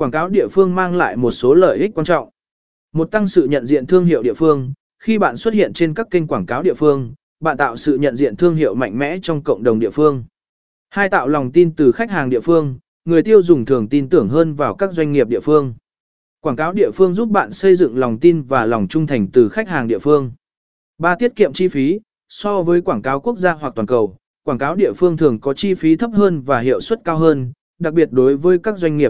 Quảng cáo địa phương mang lại một số lợi ích quan trọng. Một tăng sự nhận diện thương hiệu địa phương, khi bạn xuất hiện trên các kênh quảng cáo địa phương, bạn tạo sự nhận diện thương hiệu mạnh mẽ trong cộng đồng địa phương. Hai tạo lòng tin từ khách hàng địa phương, người tiêu dùng thường tin tưởng hơn vào các doanh nghiệp địa phương. Quảng cáo địa phương giúp bạn xây dựng lòng tin và lòng trung thành từ khách hàng địa phương. Ba tiết kiệm chi phí, so với quảng cáo quốc gia hoặc toàn cầu, quảng cáo địa phương thường có chi phí thấp hơn và hiệu suất cao hơn, đặc biệt đối với các doanh nghiệp